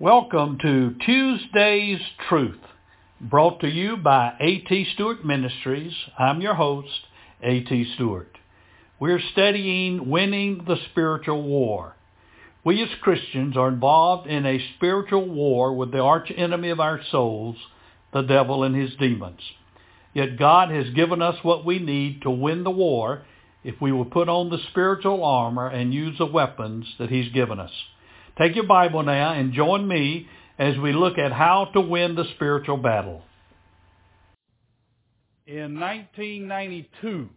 Welcome to Tuesday's Truth, brought to you by A.T. Stewart Ministries. I'm your host, A.T. Stewart. We're studying winning the spiritual war. We as Christians are involved in a spiritual war with the arch enemy of our souls, the devil and his demons. Yet God has given us what we need to win the war if we will put on the spiritual armor and use the weapons that he's given us. Take your Bible now and join me as we look at how to win the spiritual battle. In 1992,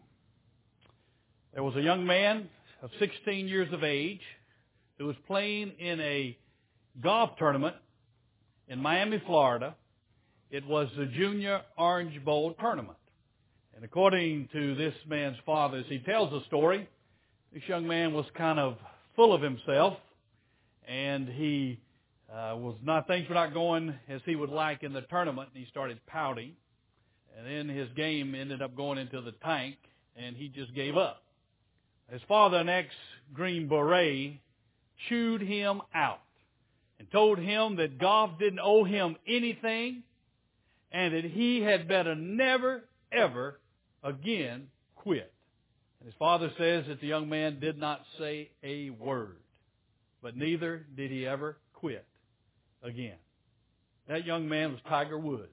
there was a young man of 16 years of age who was playing in a golf tournament in Miami, Florida. It was the Junior Orange Bowl tournament. And according to this man's father, as he tells the story, this young man was kind of full of himself and he uh, was not things were not going as he would like in the tournament, and he started pouting. And then his game ended up going into the tank, and he just gave up. His father, an ex-Green Beret, chewed him out and told him that golf didn't owe him anything and that he had better never, ever again quit. And his father says that the young man did not say a word but neither did he ever quit again. That young man was Tiger Woods.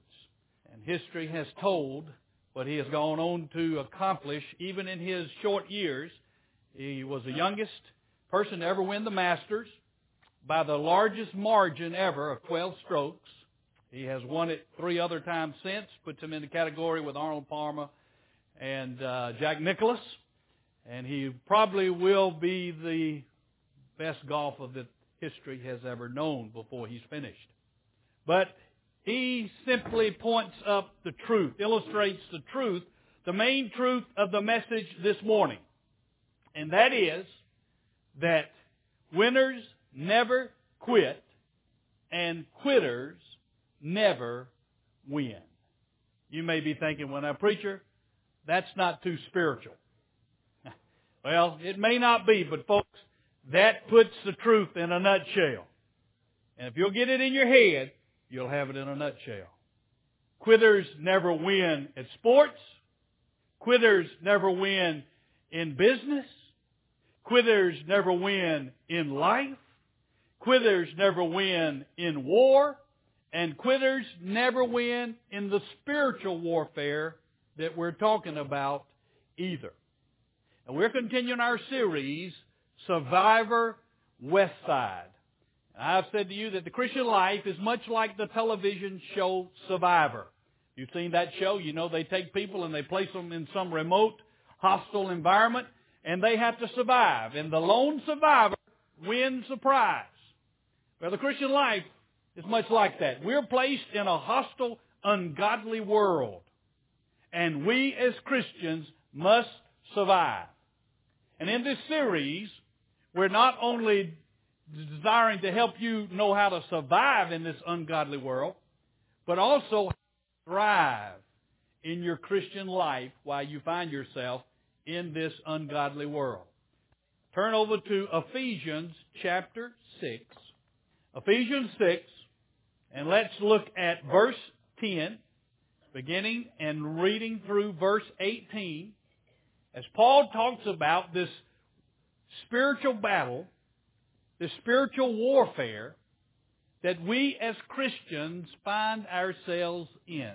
And history has told what he has gone on to accomplish even in his short years. He was the youngest person to ever win the Masters by the largest margin ever of 12 strokes. He has won it three other times since, puts him in the category with Arnold Palmer and uh, Jack Nicklaus. And he probably will be the best golfer that history has ever known before he's finished. But he simply points up the truth, illustrates the truth, the main truth of the message this morning. And that is that winners never quit and quitters never win. You may be thinking, well now preacher, that's not too spiritual. well, it may not be, but folks, that puts the truth in a nutshell. And if you'll get it in your head, you'll have it in a nutshell. Quitters never win at sports. Quitters never win in business. Quitters never win in life. Quitters never win in war. And quitters never win in the spiritual warfare that we're talking about either. And we're continuing our series Survivor West Side. I've said to you that the Christian life is much like the television show Survivor. You've seen that show. You know they take people and they place them in some remote, hostile environment, and they have to survive. And the lone survivor wins the prize. Well, the Christian life is much like that. We're placed in a hostile, ungodly world. And we as Christians must survive. And in this series, we're not only desiring to help you know how to survive in this ungodly world, but also thrive in your Christian life while you find yourself in this ungodly world. Turn over to Ephesians chapter 6. Ephesians 6, and let's look at verse 10, beginning and reading through verse 18, as Paul talks about this spiritual battle, the spiritual warfare that we as Christians find ourselves in.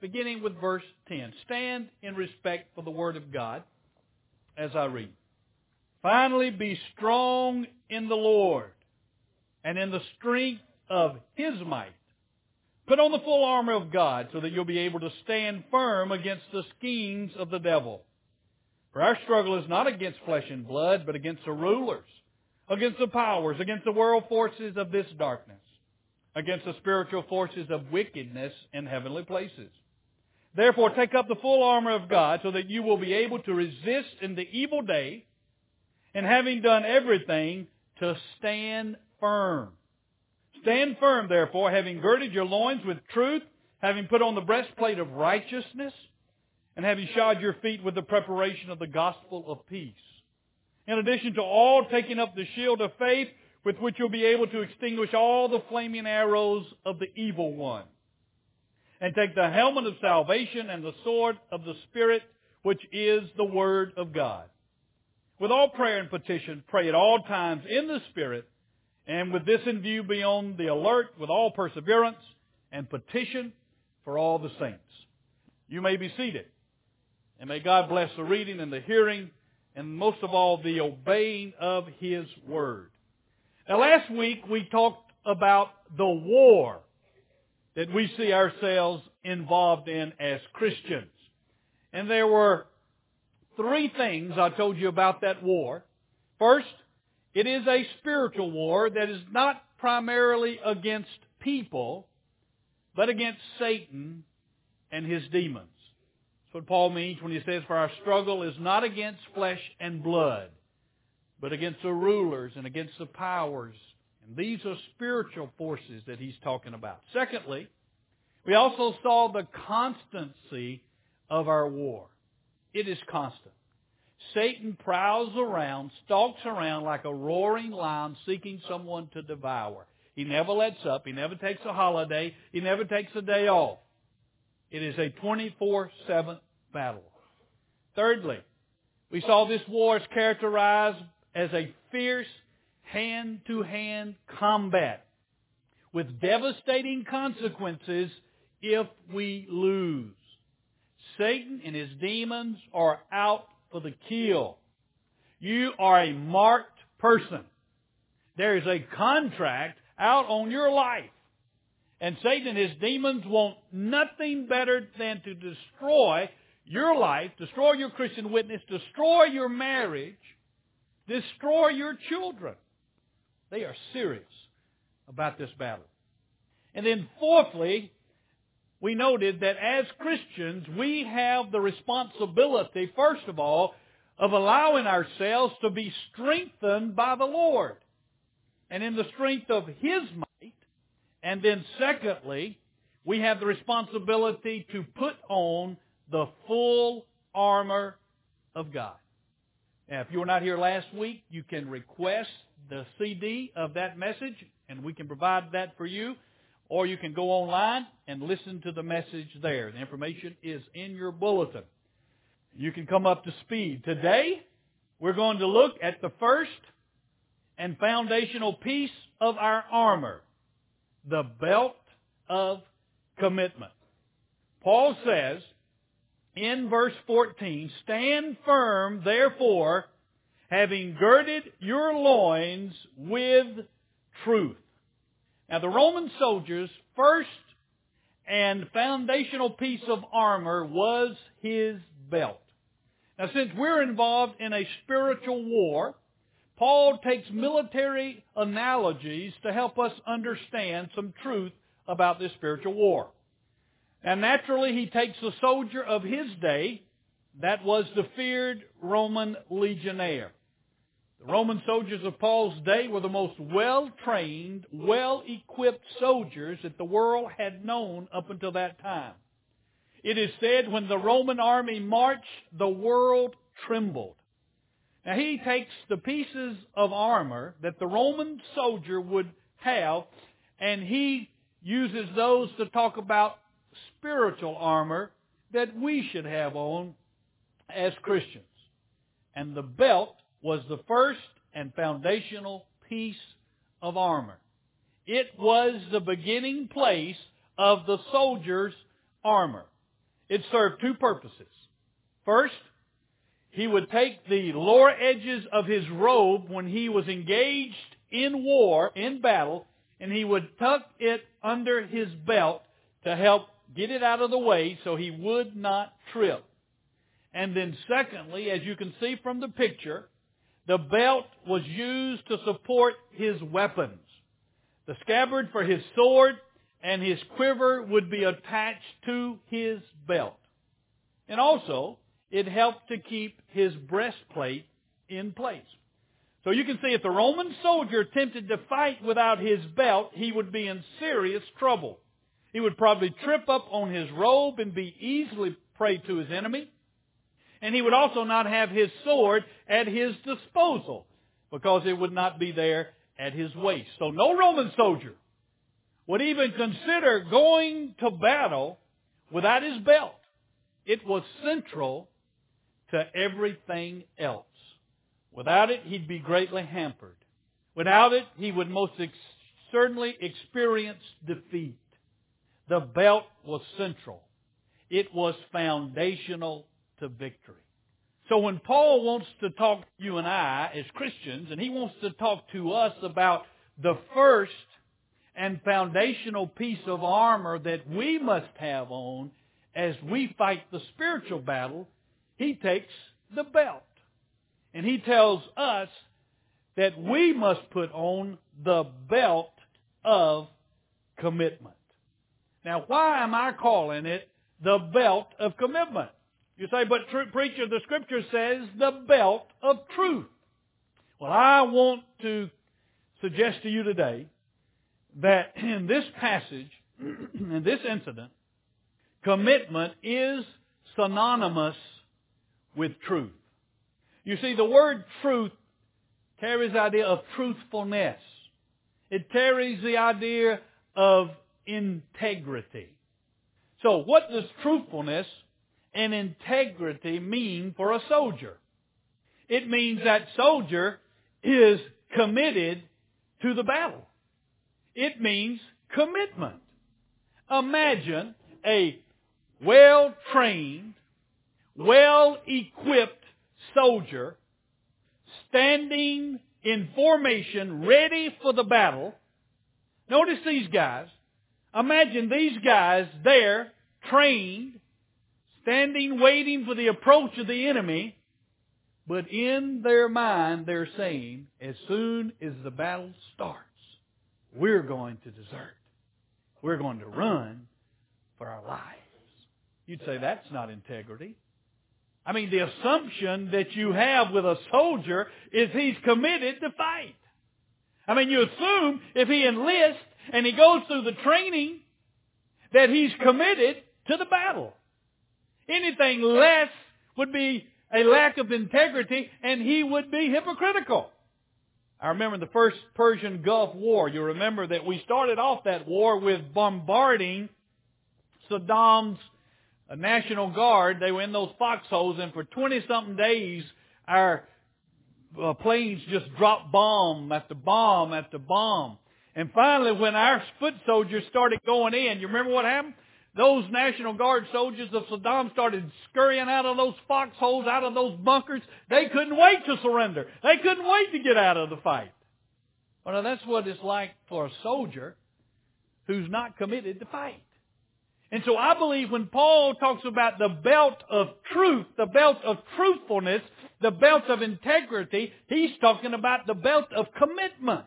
Beginning with verse 10. Stand in respect for the Word of God as I read. Finally, be strong in the Lord and in the strength of His might. Put on the full armor of God so that you'll be able to stand firm against the schemes of the devil. For our struggle is not against flesh and blood, but against the rulers, against the powers, against the world forces of this darkness, against the spiritual forces of wickedness in heavenly places. Therefore, take up the full armor of God so that you will be able to resist in the evil day, and having done everything, to stand firm. Stand firm, therefore, having girded your loins with truth, having put on the breastplate of righteousness, and having shod your feet with the preparation of the gospel of peace. In addition to all, taking up the shield of faith, with which you'll be able to extinguish all the flaming arrows of the evil one. And take the helmet of salvation and the sword of the Spirit, which is the Word of God. With all prayer and petition, pray at all times in the Spirit, and with this in view, be on the alert with all perseverance and petition for all the saints. You may be seated. And may God bless the reading and the hearing, and most of all, the obeying of His Word. Now last week we talked about the war that we see ourselves involved in as Christians. And there were three things I told you about that war. First, it is a spiritual war that is not primarily against people, but against Satan and his demons. That's what Paul means when he says, for our struggle is not against flesh and blood, but against the rulers and against the powers. And these are spiritual forces that he's talking about. Secondly, we also saw the constancy of our war. It is constant. Satan prowls around, stalks around like a roaring lion seeking someone to devour. He never lets up. He never takes a holiday. He never takes a day off. It is a 24-7 battle. Thirdly, we saw this war is characterized as a fierce hand-to-hand combat with devastating consequences if we lose. Satan and his demons are out for the kill. You are a marked person. There is a contract out on your life. And Satan and his demons want nothing better than to destroy your life, destroy your Christian witness, destroy your marriage, destroy your children. They are serious about this battle. And then fourthly, we noted that as Christians, we have the responsibility, first of all, of allowing ourselves to be strengthened by the Lord. And in the strength of His might. And then secondly, we have the responsibility to put on the full armor of God. Now, if you were not here last week, you can request the CD of that message, and we can provide that for you. Or you can go online and listen to the message there. The information is in your bulletin. You can come up to speed. Today, we're going to look at the first and foundational piece of our armor, the belt of commitment. Paul says in verse 14, Stand firm, therefore, having girded your loins with truth. Now the Roman soldiers' first and foundational piece of armor was his belt. Now since we're involved in a spiritual war, Paul takes military analogies to help us understand some truth about this spiritual war. And naturally he takes the soldier of his day, that was the feared Roman legionnaire. The Roman soldiers of Paul's day were the most well-trained, well-equipped soldiers that the world had known up until that time. It is said when the Roman army marched, the world trembled. Now he takes the pieces of armor that the Roman soldier would have and he uses those to talk about spiritual armor that we should have on as Christians. And the belt was the first and foundational piece of armor. It was the beginning place of the soldier's armor. It served two purposes. First, he would take the lower edges of his robe when he was engaged in war, in battle, and he would tuck it under his belt to help get it out of the way so he would not trip. And then secondly, as you can see from the picture, the belt was used to support his weapons. The scabbard for his sword and his quiver would be attached to his belt. And also, it helped to keep his breastplate in place. So you can see if the Roman soldier attempted to fight without his belt, he would be in serious trouble. He would probably trip up on his robe and be easily prey to his enemy and he would also not have his sword at his disposal because it would not be there at his waist. So no Roman soldier would even consider going to battle without his belt. It was central to everything else. Without it, he'd be greatly hampered. Without it, he would most ex- certainly experience defeat. The belt was central. It was foundational to victory. So when Paul wants to talk to you and I as Christians, and he wants to talk to us about the first and foundational piece of armor that we must have on as we fight the spiritual battle, he takes the belt. And he tells us that we must put on the belt of commitment. Now, why am I calling it the belt of commitment? You say, but preacher, the scripture says the belt of truth. Well, I want to suggest to you today that in this passage, in this incident, commitment is synonymous with truth. You see, the word truth carries the idea of truthfulness. It carries the idea of integrity. So what does truthfulness and integrity mean for a soldier? It means that soldier is committed to the battle. It means commitment. Imagine a well-trained, well-equipped soldier standing in formation ready for the battle. Notice these guys. Imagine these guys there, trained, standing waiting for the approach of the enemy, but in their mind they're saying, as soon as the battle starts, we're going to desert. We're going to run for our lives. You'd say that's not integrity. I mean, the assumption that you have with a soldier is he's committed to fight. I mean, you assume if he enlists and he goes through the training that he's committed to the battle. Anything less would be a lack of integrity and he would be hypocritical. I remember the first Persian Gulf War. You remember that we started off that war with bombarding Saddam's National Guard. They were in those foxholes and for 20 something days our uh, planes just dropped bomb after bomb after bomb. And finally when our foot soldiers started going in, you remember what happened? those National Guard soldiers of Saddam started scurrying out of those foxholes, out of those bunkers. They couldn't wait to surrender. They couldn't wait to get out of the fight. Well, that's what it's like for a soldier who's not committed to fight. And so I believe when Paul talks about the belt of truth, the belt of truthfulness, the belt of integrity, he's talking about the belt of commitment.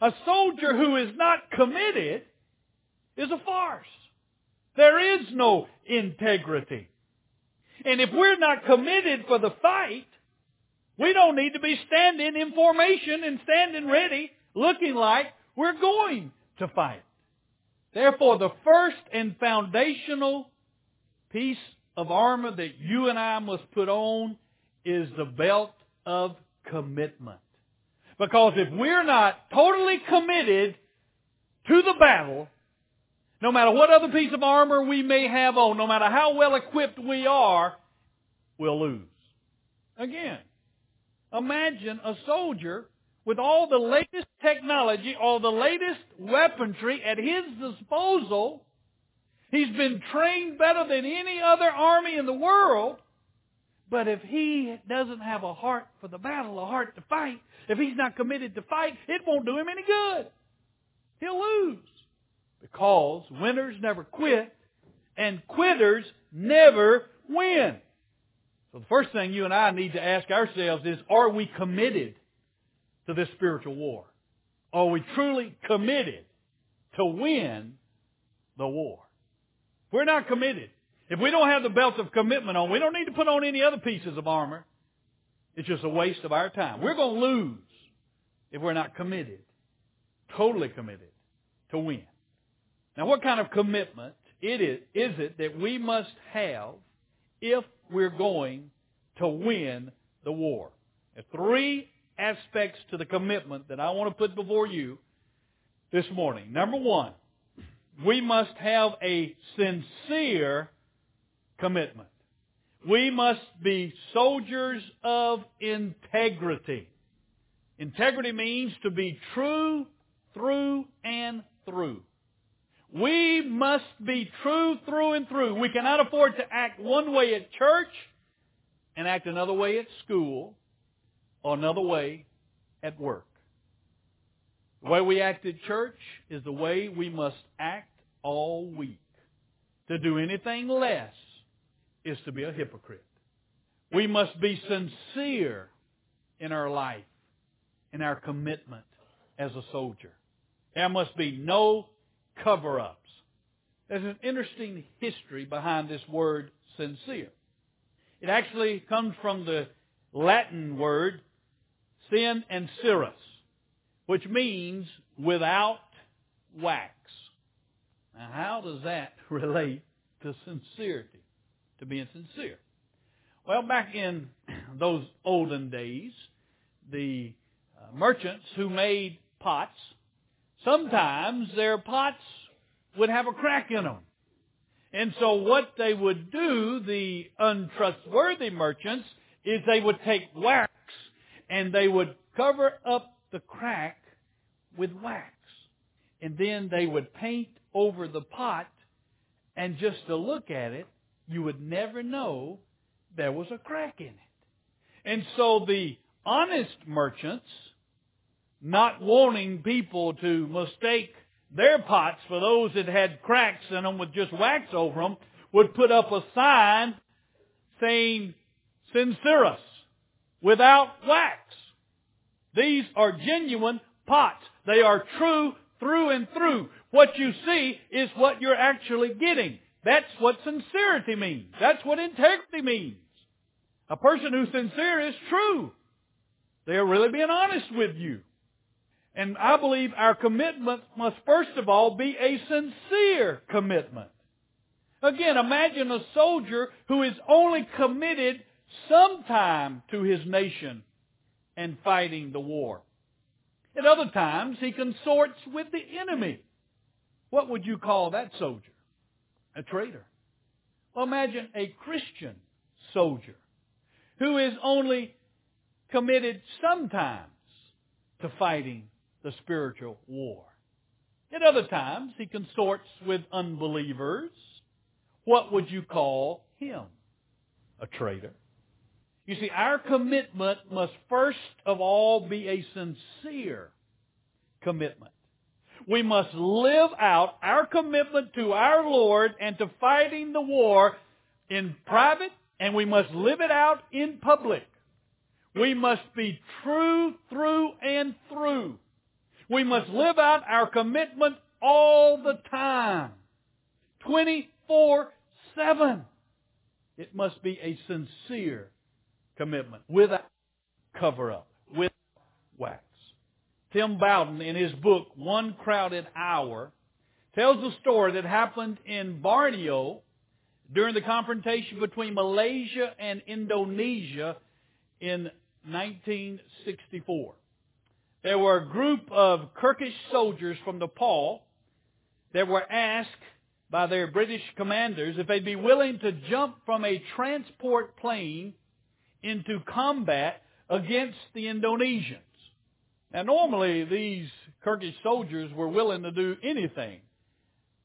A soldier who is not committed is a farce. There is no integrity. And if we're not committed for the fight, we don't need to be standing in formation and standing ready looking like we're going to fight. Therefore, the first and foundational piece of armor that you and I must put on is the belt of commitment. Because if we're not totally committed to the battle, no matter what other piece of armor we may have on, no matter how well equipped we are, we'll lose. Again, imagine a soldier with all the latest technology, all the latest weaponry at his disposal. He's been trained better than any other army in the world. But if he doesn't have a heart for the battle, a heart to fight, if he's not committed to fight, it won't do him any good. He'll lose. Because winners never quit and quitters never win. So the first thing you and I need to ask ourselves is, are we committed to this spiritual war? Are we truly committed to win the war? If we're not committed, if we don't have the belt of commitment on, we don't need to put on any other pieces of armor. It's just a waste of our time. We're going to lose if we're not committed, totally committed to win. Now what kind of commitment it is, is it that we must have if we're going to win the war? There are three aspects to the commitment that I want to put before you this morning. Number one, we must have a sincere commitment. We must be soldiers of integrity. Integrity means to be true through and through. We must be true through and through. We cannot afford to act one way at church and act another way at school another way at work. The way we act at church is the way we must act all week. To do anything less is to be a hypocrite. We must be sincere in our life, in our commitment as a soldier. There must be no cover-ups. There's an interesting history behind this word sincere. It actually comes from the Latin word sin and cirrus, which means without wax. Now how does that relate to sincerity, to being sincere? Well, back in those olden days, the uh, merchants who made pots sometimes their pots would have a crack in them. And so what they would do, the untrustworthy merchants, is they would take wax and they would cover up the crack with wax. And then they would paint over the pot and just to look at it, you would never know there was a crack in it. And so the honest merchants not wanting people to mistake their pots for those that had cracks in them with just wax over them, would put up a sign saying, Sincerus, without wax. These are genuine pots. They are true through and through. What you see is what you're actually getting. That's what sincerity means. That's what integrity means. A person who's sincere is true. They're really being honest with you. And I believe our commitment must first of all be a sincere commitment. Again, imagine a soldier who is only committed sometime to his nation and fighting the war. At other times, he consorts with the enemy. What would you call that soldier? A traitor. Well, imagine a Christian soldier who is only committed sometimes to fighting the spiritual war. At other times, he consorts with unbelievers. What would you call him? A traitor. You see, our commitment must first of all be a sincere commitment. We must live out our commitment to our Lord and to fighting the war in private, and we must live it out in public. We must be true through and through. We must live out our commitment all the time. 24-7. It must be a sincere commitment without cover up, with wax. Tim Bowden in his book, One Crowded Hour, tells a story that happened in Borneo during the confrontation between Malaysia and Indonesia in 1964 there were a group of Gurkha soldiers from Nepal that were asked by their British commanders if they'd be willing to jump from a transport plane into combat against the Indonesians. Now normally these Gurkha soldiers were willing to do anything,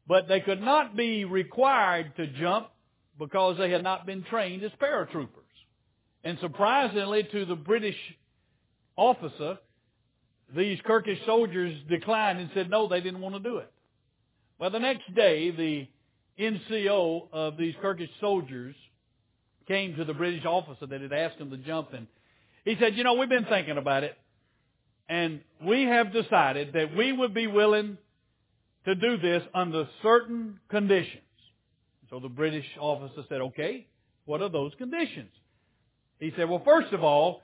but they could not be required to jump because they had not been trained as paratroopers. And surprisingly to the British officer, these Gurkha soldiers declined and said no, they didn't want to do it. Well, the next day, the NCO of these Gurkha soldiers came to the British officer that had asked him to jump, and he said, you know, we've been thinking about it, and we have decided that we would be willing to do this under certain conditions. So the British officer said, okay, what are those conditions? He said, well, first of all,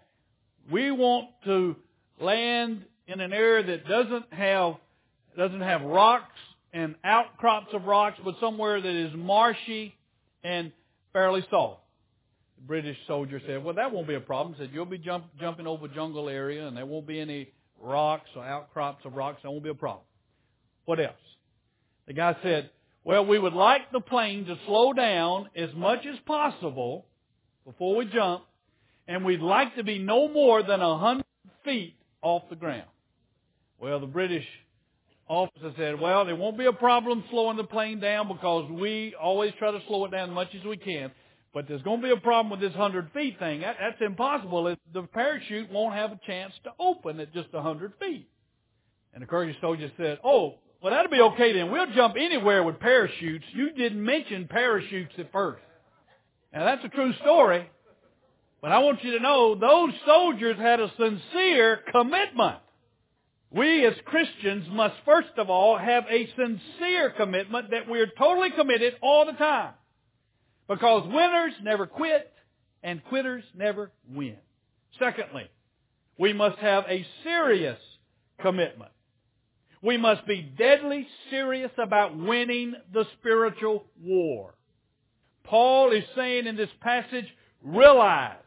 we want to land in an area that doesn't have doesn't have rocks and outcrops of rocks, but somewhere that is marshy and fairly soft. The British soldier said, well, that won't be a problem. He said, you'll be jump, jumping over jungle area and there won't be any rocks or outcrops of rocks. That won't be a problem. What else? The guy said, well, we would like the plane to slow down as much as possible before we jump, and we'd like to be no more than a hundred feet off the ground. Well, the British officer said, well, there won't be a problem slowing the plane down because we always try to slow it down as much as we can. But there's going to be a problem with this 100 feet thing. That, that's impossible. The parachute won't have a chance to open at just 100 feet. And the courteous soldier said, oh, well, that'll be okay then. We'll jump anywhere with parachutes. You didn't mention parachutes at first. Now, that's a true story. But I want you to know those soldiers had a sincere commitment. We as Christians must first of all have a sincere commitment that we're totally committed all the time. Because winners never quit and quitters never win. Secondly, we must have a serious commitment. We must be deadly serious about winning the spiritual war. Paul is saying in this passage, realize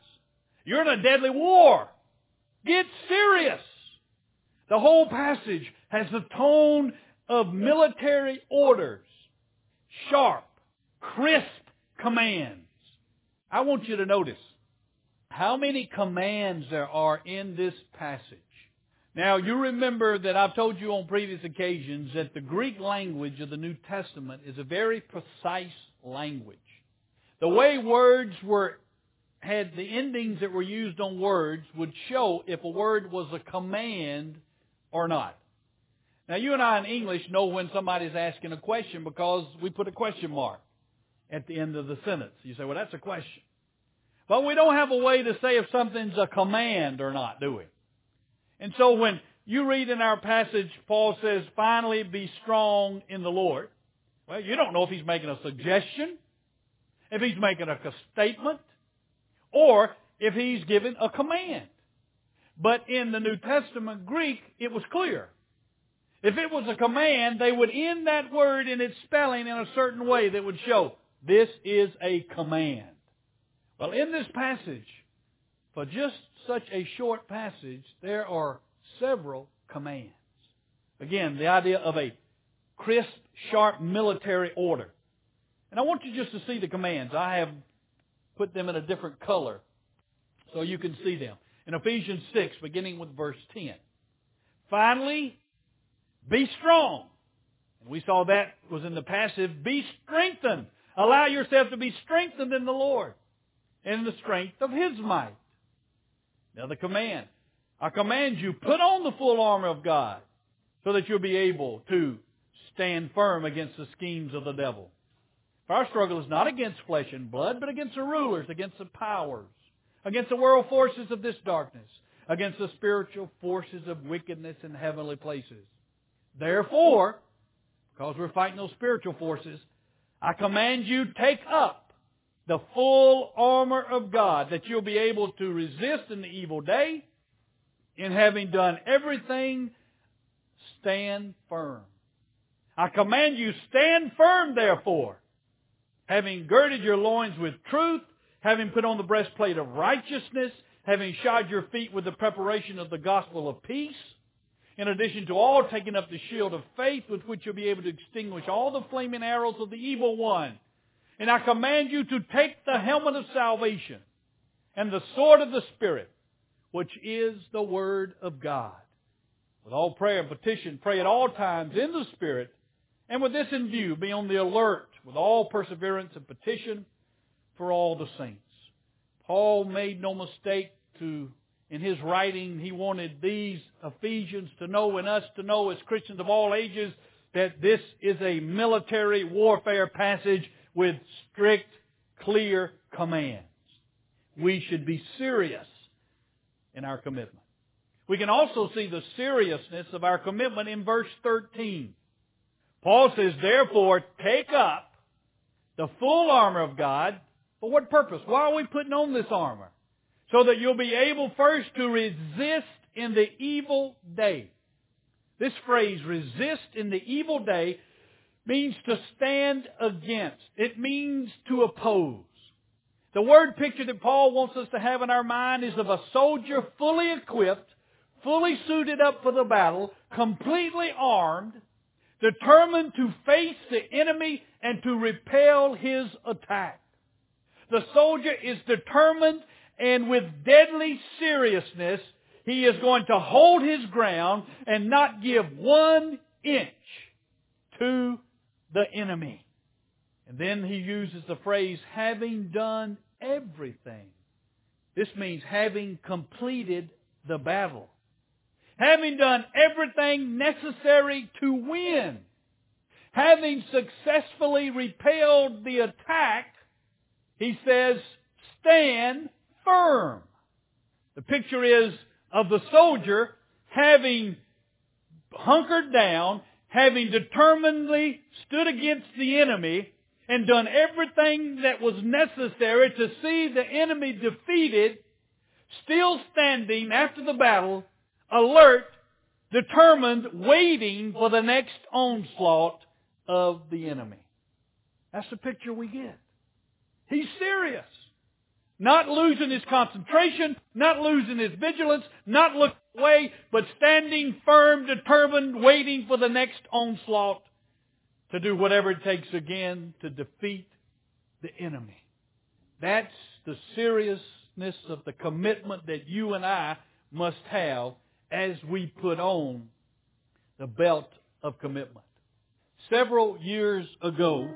you're in a deadly war. Get serious. The whole passage has the tone of military orders. Sharp, crisp commands. I want you to notice how many commands there are in this passage. Now, you remember that I've told you on previous occasions that the Greek language of the New Testament is a very precise language. The way words were had the endings that were used on words would show if a word was a command or not. Now you and I in English know when somebody's asking a question because we put a question mark at the end of the sentence. You say, well that's a question. But we don't have a way to say if something's a command or not, do we? And so when you read in our passage, Paul says, finally be strong in the Lord. Well, you don't know if he's making a suggestion, if he's making a statement, or if he's giving a command. But in the New Testament Greek, it was clear. If it was a command, they would end that word in its spelling in a certain way that would show this is a command. Well, in this passage, for just such a short passage, there are several commands. Again, the idea of a crisp, sharp military order. And I want you just to see the commands. I have put them in a different color so you can see them. In Ephesians 6, beginning with verse 10. Finally, be strong. And we saw that was in the passive. Be strengthened. Allow yourself to be strengthened in the Lord and in the strength of His might. Now the command. I command you, put on the full armor of God so that you'll be able to stand firm against the schemes of the devil. For our struggle is not against flesh and blood, but against the rulers, against the powers, against the world forces of this darkness, against the spiritual forces of wickedness in heavenly places. Therefore, because we're fighting those spiritual forces, I command you take up the full armor of God that you'll be able to resist in the evil day. In having done everything, stand firm. I command you stand firm therefore having girded your loins with truth, having put on the breastplate of righteousness, having shod your feet with the preparation of the gospel of peace, in addition to all taking up the shield of faith with which you'll be able to extinguish all the flaming arrows of the evil one. And I command you to take the helmet of salvation and the sword of the Spirit, which is the Word of God. With all prayer and petition, pray at all times in the Spirit, and with this in view, be on the alert with all perseverance and petition for all the saints. Paul made no mistake to, in his writing, he wanted these Ephesians to know and us to know as Christians of all ages that this is a military warfare passage with strict, clear commands. We should be serious in our commitment. We can also see the seriousness of our commitment in verse 13. Paul says, therefore, take up the full armor of God. For what purpose? Why are we putting on this armor? So that you'll be able first to resist in the evil day. This phrase, resist in the evil day, means to stand against. It means to oppose. The word picture that Paul wants us to have in our mind is of a soldier fully equipped, fully suited up for the battle, completely armed, determined to face the enemy and to repel his attack. The soldier is determined and with deadly seriousness, he is going to hold his ground and not give one inch to the enemy. And then he uses the phrase, having done everything. This means having completed the battle. Having done everything necessary to win. Having successfully repelled the attack, he says, stand firm. The picture is of the soldier having hunkered down, having determinedly stood against the enemy, and done everything that was necessary to see the enemy defeated, still standing after the battle, alert, determined, waiting for the next onslaught of the enemy. That's the picture we get. He's serious. Not losing his concentration, not losing his vigilance, not looking away, but standing firm, determined, waiting for the next onslaught to do whatever it takes again to defeat the enemy. That's the seriousness of the commitment that you and I must have as we put on the belt of commitment. Several years ago,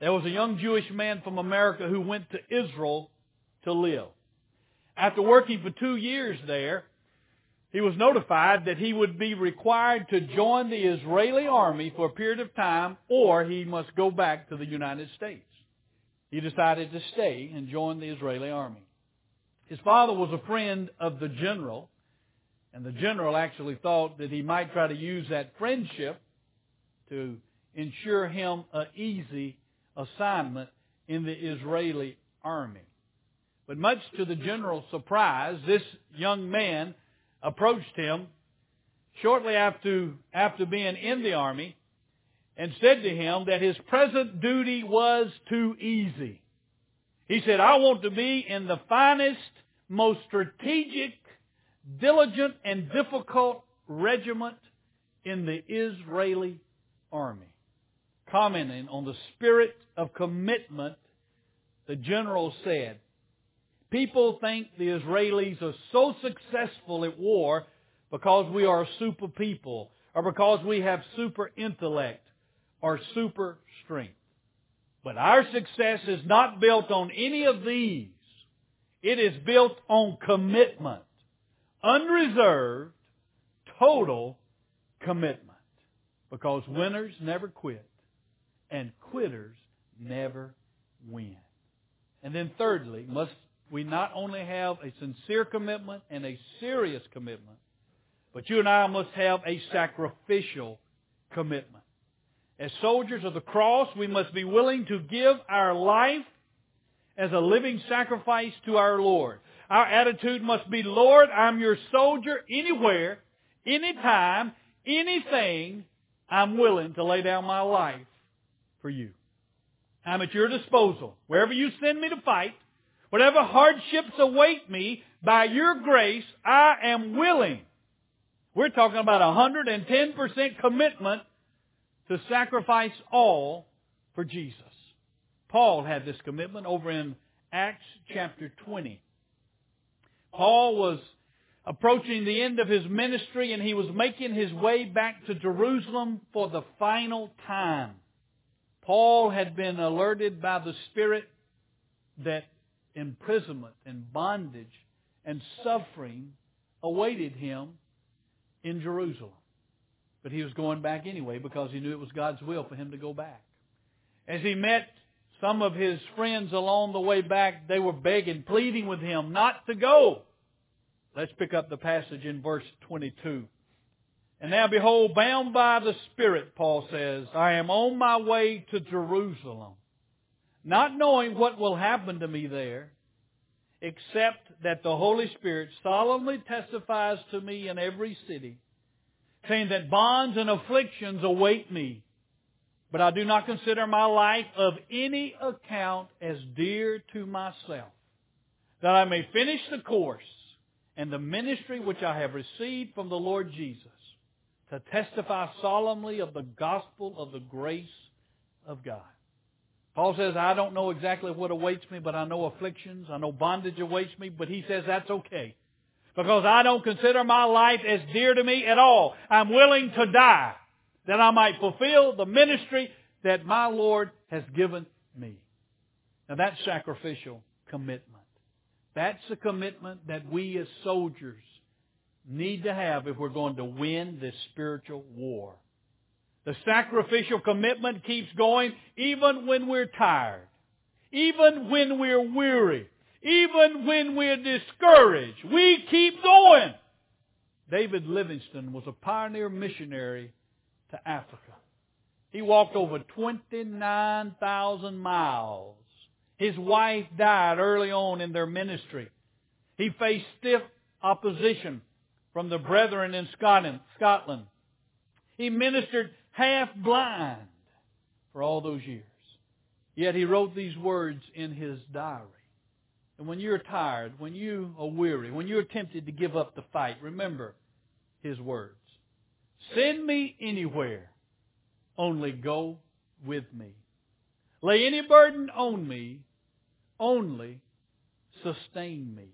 there was a young Jewish man from America who went to Israel to live. After working for two years there, he was notified that he would be required to join the Israeli army for a period of time or he must go back to the United States. He decided to stay and join the Israeli army. His father was a friend of the general, and the general actually thought that he might try to use that friendship to ensure him an easy assignment in the Israeli army. But much to the general's surprise, this young man approached him shortly after, after being in the army and said to him that his present duty was too easy. He said, I want to be in the finest, most strategic, diligent, and difficult regiment in the Israeli army. Commenting on the spirit of commitment, the general said, People think the Israelis are so successful at war because we are a super people or because we have super intellect or super strength. But our success is not built on any of these. It is built on commitment. Unreserved, total commitment. Because winners never quit and quitters never win. And then thirdly, must we not only have a sincere commitment and a serious commitment, but you and I must have a sacrificial commitment. As soldiers of the cross, we must be willing to give our life as a living sacrifice to our Lord. Our attitude must be, Lord, I'm your soldier anywhere, anytime, anything, I'm willing to lay down my life for you. I'm at your disposal. Wherever you send me to fight, Whatever hardships await me, by your grace, I am willing. We're talking about 110% commitment to sacrifice all for Jesus. Paul had this commitment over in Acts chapter 20. Paul was approaching the end of his ministry and he was making his way back to Jerusalem for the final time. Paul had been alerted by the Spirit that imprisonment and bondage and suffering awaited him in Jerusalem. But he was going back anyway because he knew it was God's will for him to go back. As he met some of his friends along the way back, they were begging, pleading with him not to go. Let's pick up the passage in verse 22. And now behold, bound by the Spirit, Paul says, I am on my way to Jerusalem not knowing what will happen to me there, except that the Holy Spirit solemnly testifies to me in every city, saying that bonds and afflictions await me. But I do not consider my life of any account as dear to myself, that I may finish the course and the ministry which I have received from the Lord Jesus, to testify solemnly of the gospel of the grace of God. Paul says, I don't know exactly what awaits me, but I know afflictions. I know bondage awaits me, but he says that's okay. Because I don't consider my life as dear to me at all. I'm willing to die that I might fulfill the ministry that my Lord has given me. Now that's sacrificial commitment. That's the commitment that we as soldiers need to have if we're going to win this spiritual war. The sacrificial commitment keeps going even when we're tired, even when we're weary, even when we're discouraged. We keep going. David Livingstone was a pioneer missionary to Africa. He walked over 29,000 miles. His wife died early on in their ministry. He faced stiff opposition from the brethren in Scotland. He ministered half blind for all those years. Yet he wrote these words in his diary. And when you're tired, when you are weary, when you're tempted to give up the fight, remember his words. Send me anywhere, only go with me. Lay any burden on me, only sustain me.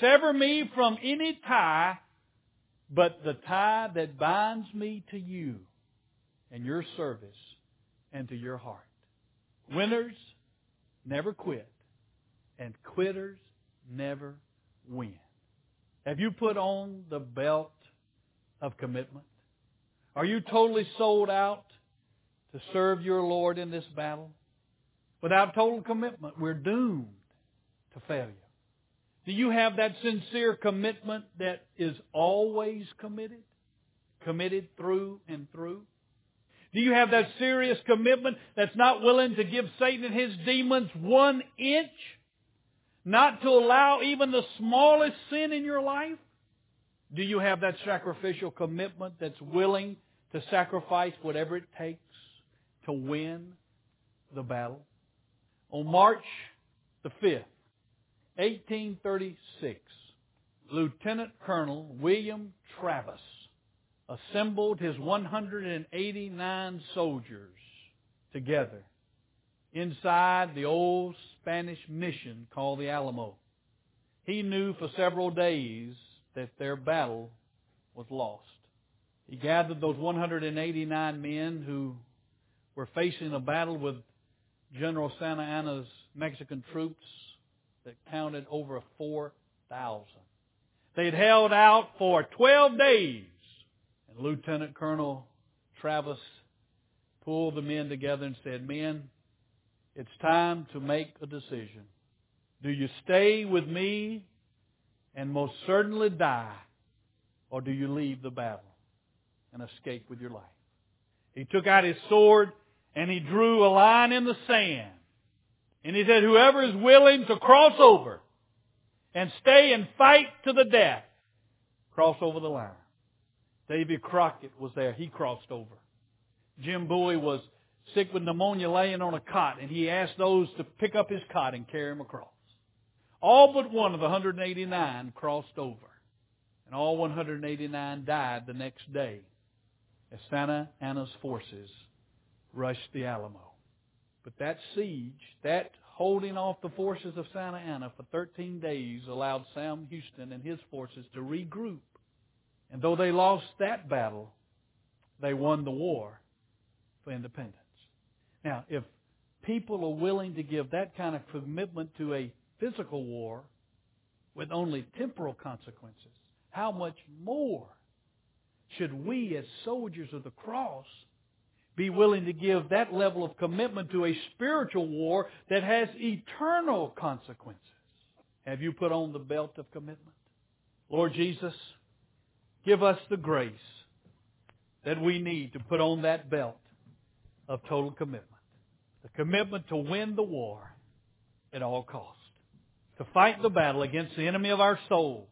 Sever me from any tie, but the tie that binds me to you and your service and to your heart. Winners never quit, and quitters never win. Have you put on the belt of commitment? Are you totally sold out to serve your Lord in this battle? Without total commitment, we're doomed to failure. Do you have that sincere commitment that is always committed? Committed through and through? Do you have that serious commitment that's not willing to give Satan and his demons one inch? Not to allow even the smallest sin in your life? Do you have that sacrificial commitment that's willing to sacrifice whatever it takes to win the battle? On March the 5th, 1836, Lieutenant Colonel William Travis assembled his 189 soldiers together inside the old Spanish mission called the Alamo. He knew for several days that their battle was lost. He gathered those 189 men who were facing a battle with General Santa Anna's Mexican troops that counted over 4,000. They had held out for 12 days. Lieutenant Colonel Travis pulled the men together and said, Men, it's time to make a decision. Do you stay with me and most certainly die, or do you leave the battle and escape with your life? He took out his sword and he drew a line in the sand. And he said, whoever is willing to cross over and stay and fight to the death, cross over the line. Davy Crockett was there. He crossed over. Jim Bowie was sick with pneumonia laying on a cot, and he asked those to pick up his cot and carry him across. All but one of the 189 crossed over. And all 189 died the next day as Santa Anna's forces rushed the Alamo. But that siege, that holding off the forces of Santa Anna for 13 days allowed Sam Houston and his forces to regroup. And though they lost that battle, they won the war for independence. Now, if people are willing to give that kind of commitment to a physical war with only temporal consequences, how much more should we as soldiers of the cross be willing to give that level of commitment to a spiritual war that has eternal consequences. Have you put on the belt of commitment? Lord Jesus, give us the grace that we need to put on that belt of total commitment. The commitment to win the war at all costs. To fight the battle against the enemy of our souls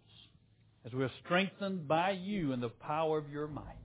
as we are strengthened by you in the power of your might.